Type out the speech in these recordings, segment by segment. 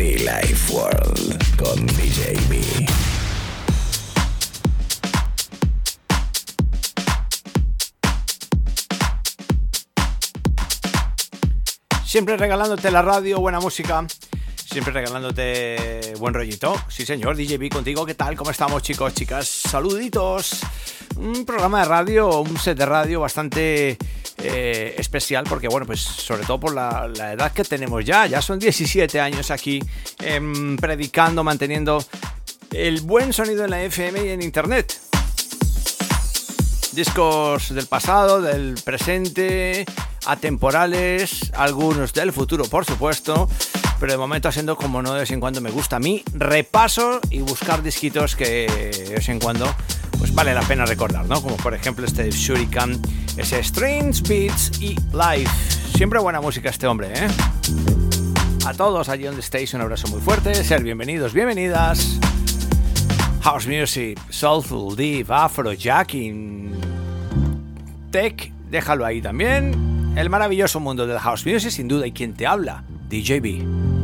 Be Life World con DJ B. Siempre regalándote la radio, buena música. Siempre regalándote buen rollito. Sí, señor, DJB contigo. ¿Qué tal? ¿Cómo estamos, chicos, chicas? Saluditos. Un programa de radio, un set de radio bastante eh, especial porque, bueno, pues sobre todo por la, edad que tenemos ya. Ya son 17 años aquí eh, predicando, manteniendo el buen sonido en la FM y en Internet. Discos del pasado, del presente, atemporales, algunos del futuro, por supuesto, pero de momento haciendo como no de vez en cuando me gusta a mí, repaso y buscar disquitos que de vez en cuando pues vale la pena recordar, ¿no? Como por ejemplo este de Shuriken, ese Strange Beats y Live. Siempre buena música este hombre, ¿eh? A todos allí donde estéis un abrazo muy fuerte, ser bienvenidos, bienvenidas. House Music, Soulful, Deep, Afro, Jacking, Tech, déjalo ahí también. El maravilloso mundo del House Music, sin duda, y quien te habla, DJB.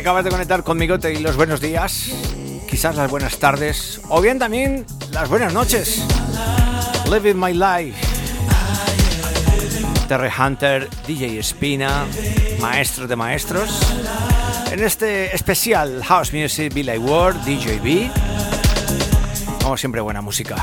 Acabas de conectar conmigo te doy los buenos días, quizás las buenas tardes o bien también las buenas noches. Living My Life. Terry Hunter, DJ Espina, maestro de maestros. En este especial House Music Billy Ward, DJ B. Como siempre, buena música.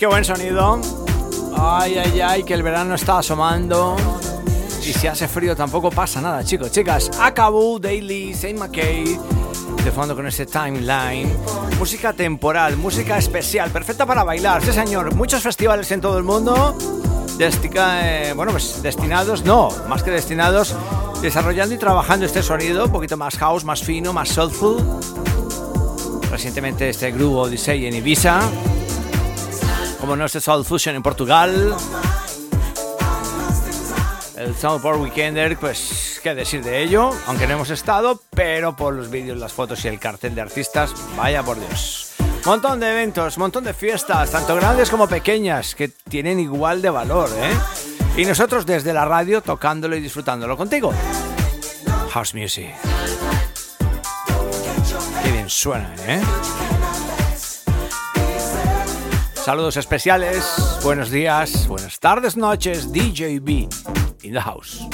Qué buen sonido. Ay, ay, ay, que el verano está asomando. Y si hace frío tampoco pasa nada, chicos, chicas. Acabó Daily, Saint McKay. De fondo con ese timeline. Música temporal, música especial, perfecta para bailar. Sí, señor. Muchos festivales en todo el mundo. Eh, bueno, pues destinados, no, más que destinados, desarrollando y trabajando este sonido, un poquito más house, más fino, más soulful. Recientemente este grupo Odyssey en Ibiza como no este Soul Fusion en Portugal. El Soundport Weekender, pues qué decir de ello, aunque no hemos estado, pero por los vídeos, las fotos y el cartel de artistas, vaya por Dios. Montón de eventos, montón de fiestas, tanto grandes como pequeñas, que tienen igual de valor, ¿eh? Y nosotros desde la radio tocándolo y disfrutándolo contigo. House Music. Qué bien suena, ¿eh? Saludos especiales, buenos días, buenas tardes, noches, DJB in the house.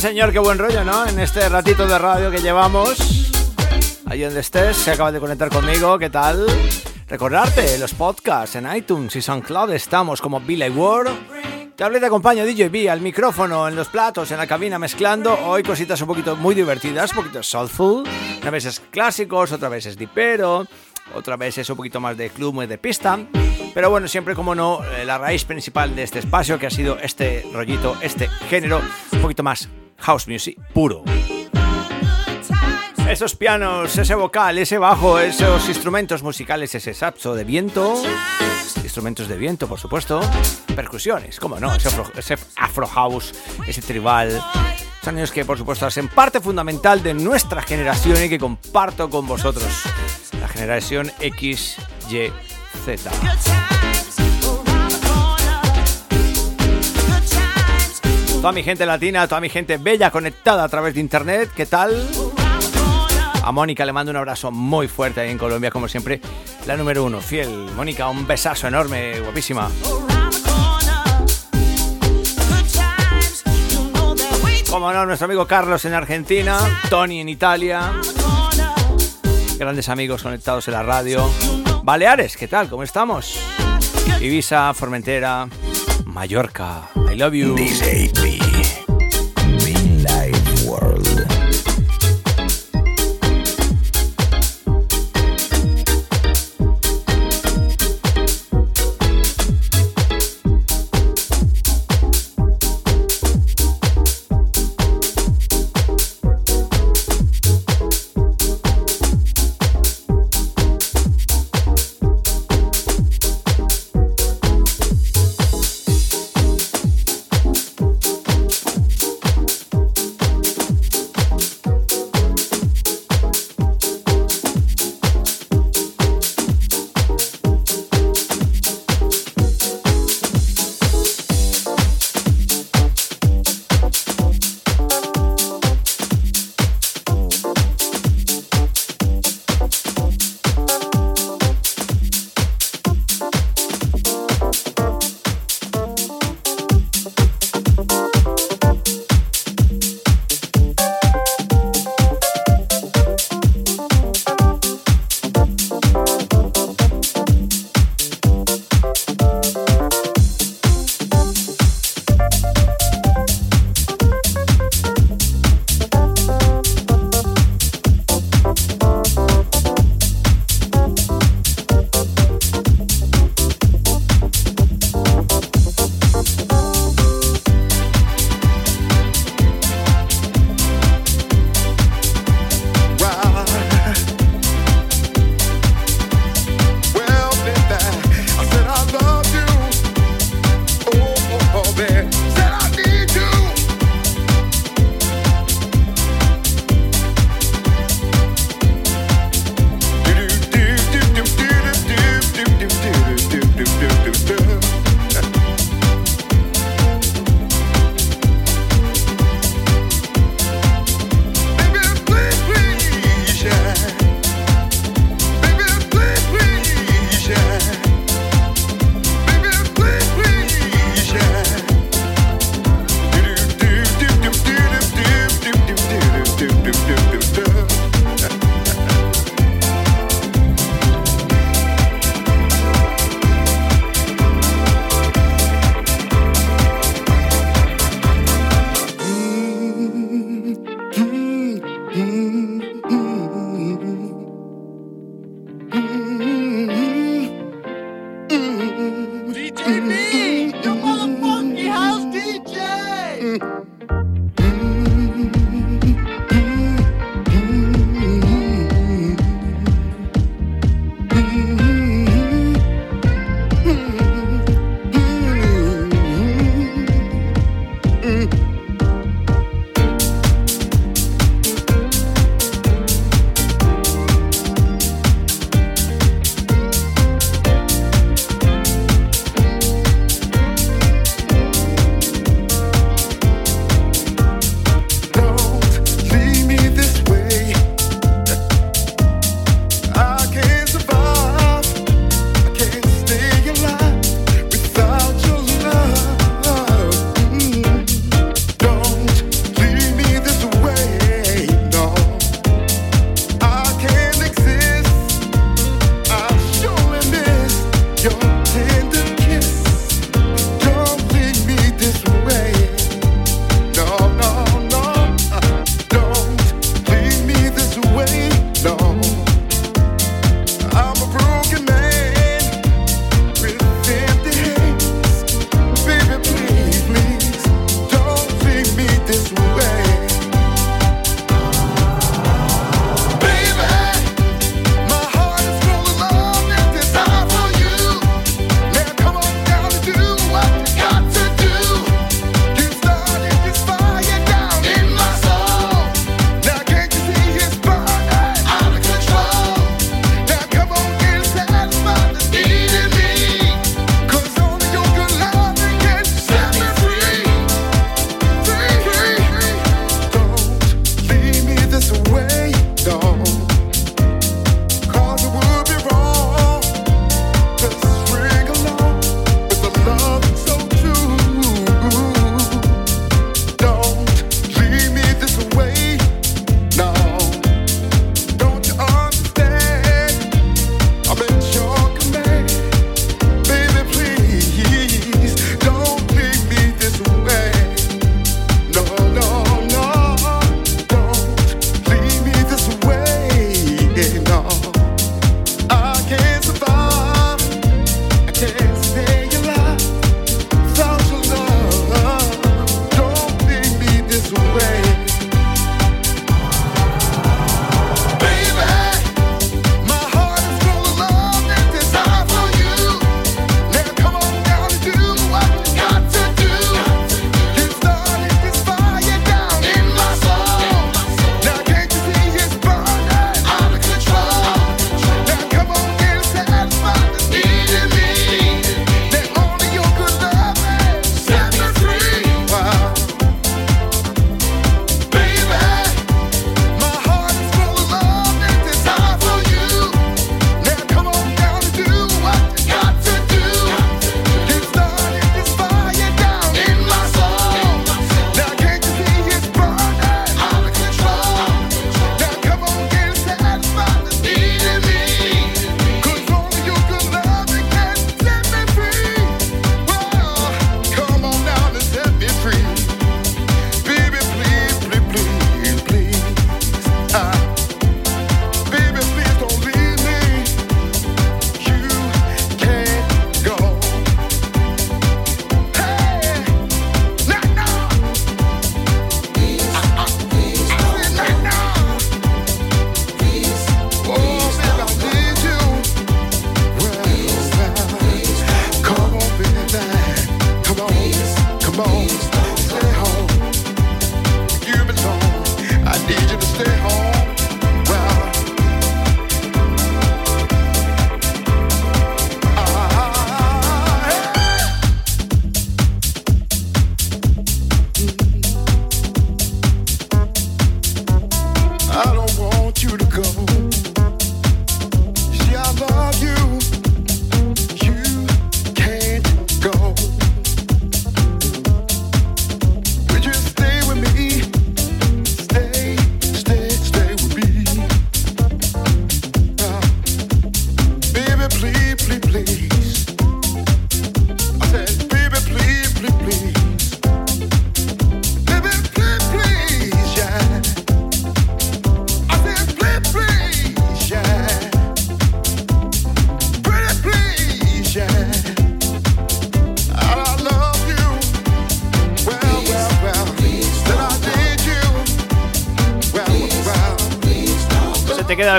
Señor, qué buen rollo, ¿no? En este ratito de radio que llevamos. Ahí donde estés, se acaba de conectar conmigo, ¿qué tal? Recordarte, los podcasts en iTunes y SoundCloud estamos como Billy Ward. Te hablé, te acompaño DJB al micrófono, en los platos, en la cabina mezclando. Hoy cositas un poquito muy divertidas, un poquito soulful. Una vez es clásicos, otra vez es dipero, otra vez es un poquito más de club, muy de pista. Pero bueno, siempre como no, eh, la raíz principal de este espacio que ha sido este rollito, este género, un poquito más house music puro. Esos pianos, ese vocal, ese bajo, esos instrumentos musicales, ese saxo de viento, instrumentos de viento, por supuesto, percusiones, como no, ese afro, house, ese tribal, sonidos que por supuesto hacen parte fundamental de nuestra generación y que comparto con vosotros, la generación X, Y, Z. Toda mi gente latina, toda mi gente bella conectada a través de internet, ¿qué tal? A Mónica le mando un abrazo muy fuerte ahí en Colombia, como siempre, la número uno, fiel. Mónica, un besazo enorme, guapísima. Como no, nuestro amigo Carlos en Argentina, Tony en Italia. Grandes amigos conectados en la radio. Baleares, ¿qué tal? ¿Cómo estamos? Ibiza, Formentera, Mallorca. I love you.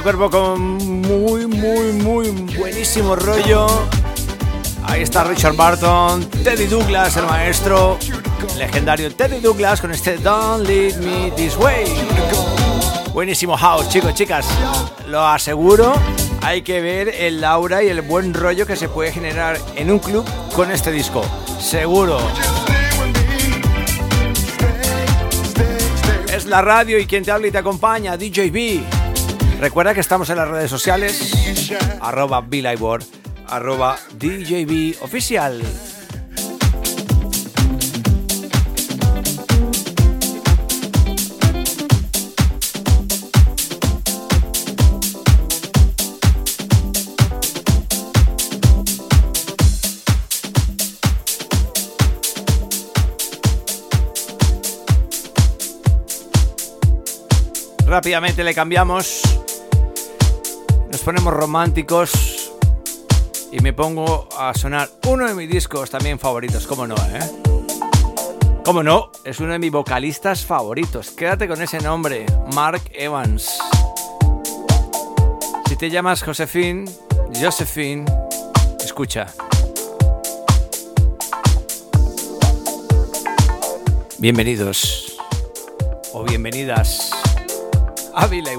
Cuerpo con muy, muy, muy buenísimo rollo. Ahí está Richard Barton, Teddy Douglas, el maestro, legendario Teddy Douglas con este Don't Leave Me This Way. Buenísimo house, chicos, chicas. Lo aseguro, hay que ver el aura y el buen rollo que se puede generar en un club con este disco. Seguro. Es la radio y quien te habla y te acompaña, DJB. Recuerda que estamos en las redes sociales, arroba Billboard, arroba DJB oficial. Rápidamente le cambiamos ponemos románticos y me pongo a sonar uno de mis discos también favoritos, como no, ¿eh? Como no, es uno de mis vocalistas favoritos. Quédate con ese nombre, Mark Evans. Si te llamas Josephine, Josephine, escucha. Bienvenidos o bienvenidas a Billy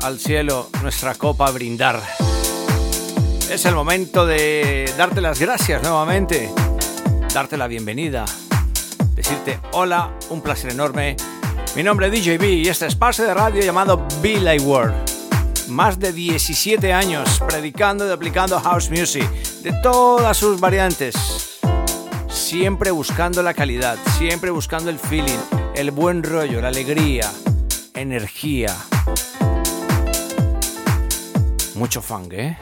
al cielo nuestra copa brindar. Es el momento de darte las gracias nuevamente, darte la bienvenida, decirte hola, un placer enorme. Mi nombre es DJB y este espacio de radio llamado Be Like World. Más de 17 años predicando y aplicando house music de todas sus variantes. Siempre buscando la calidad, siempre buscando el feeling, el buen rollo, la alegría, energía. Mucho funk, ¿eh?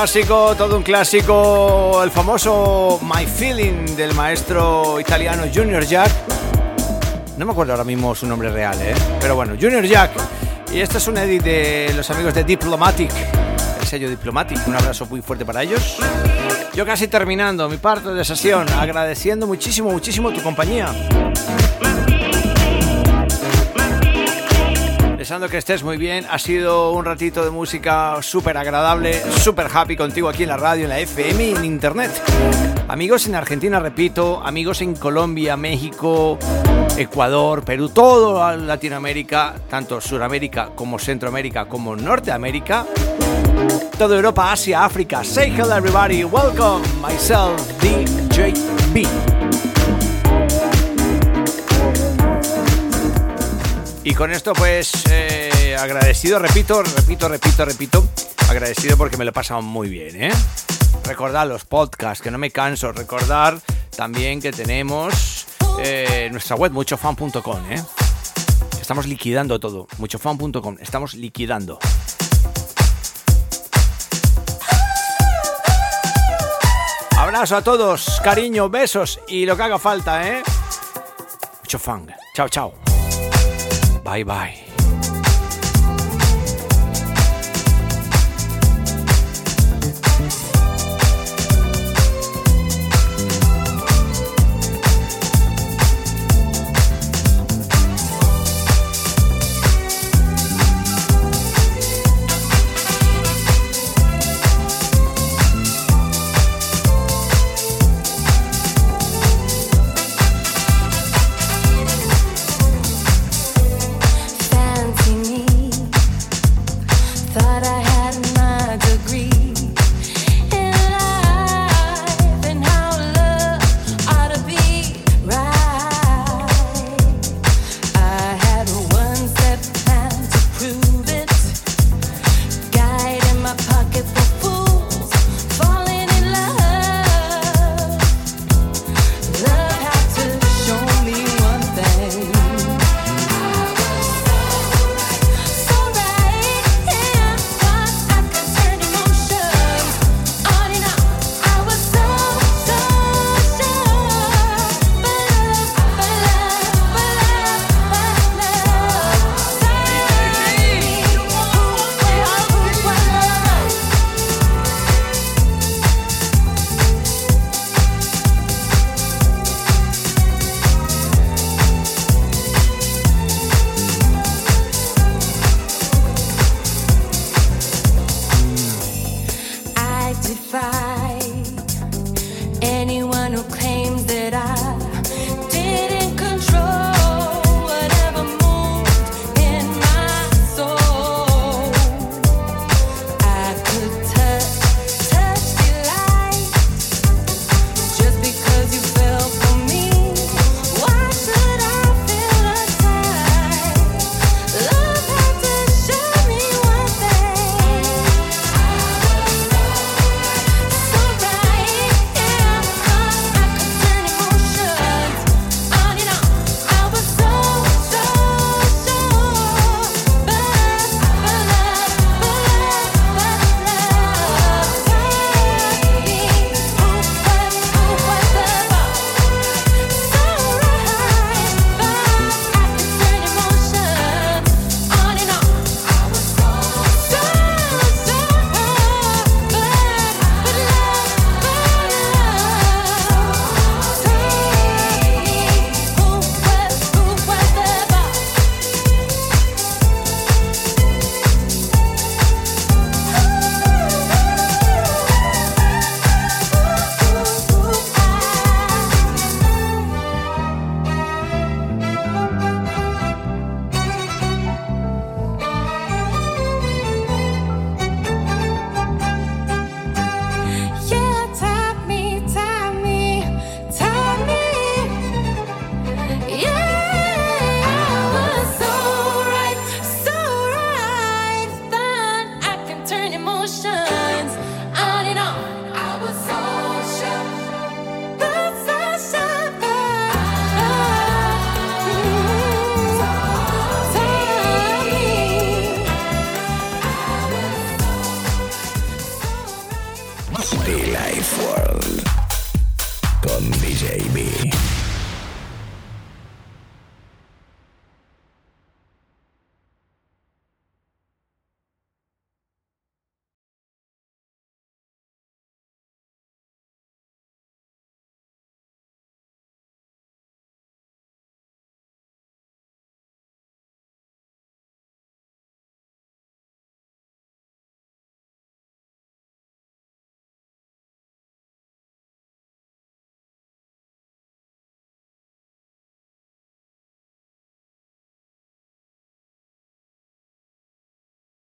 Clásico, todo un clásico, el famoso My Feeling del maestro italiano Junior Jack. No me acuerdo ahora mismo su nombre real, ¿eh? Pero bueno, Junior Jack. Y este es un edit de los amigos de Diplomatic, el sello Diplomatic. Un abrazo muy fuerte para ellos. Yo casi terminando mi parte de sesión, agradeciendo muchísimo, muchísimo tu compañía. Deseando que estés muy bien. Ha sido un ratito de música súper agradable, súper happy contigo aquí en la radio, en la FM y en internet. Amigos en Argentina, repito, amigos en Colombia, México, Ecuador, Perú, todo Latinoamérica, tanto Sudamérica como Centroamérica como Norteamérica toda Europa, Asia, África. Say hello everybody, welcome myself, DJ Y con esto pues eh, agradecido, repito, repito, repito, repito, agradecido porque me lo he pasado muy bien, ¿eh? Recordar los podcasts, que no me canso, recordar también que tenemos eh, nuestra web muchofan.com, ¿eh? Estamos liquidando todo, muchofan.com, estamos liquidando. Abrazo a todos, cariño, besos y lo que haga falta, ¿eh? Mucho fan. Chao, chao. Bye, bye.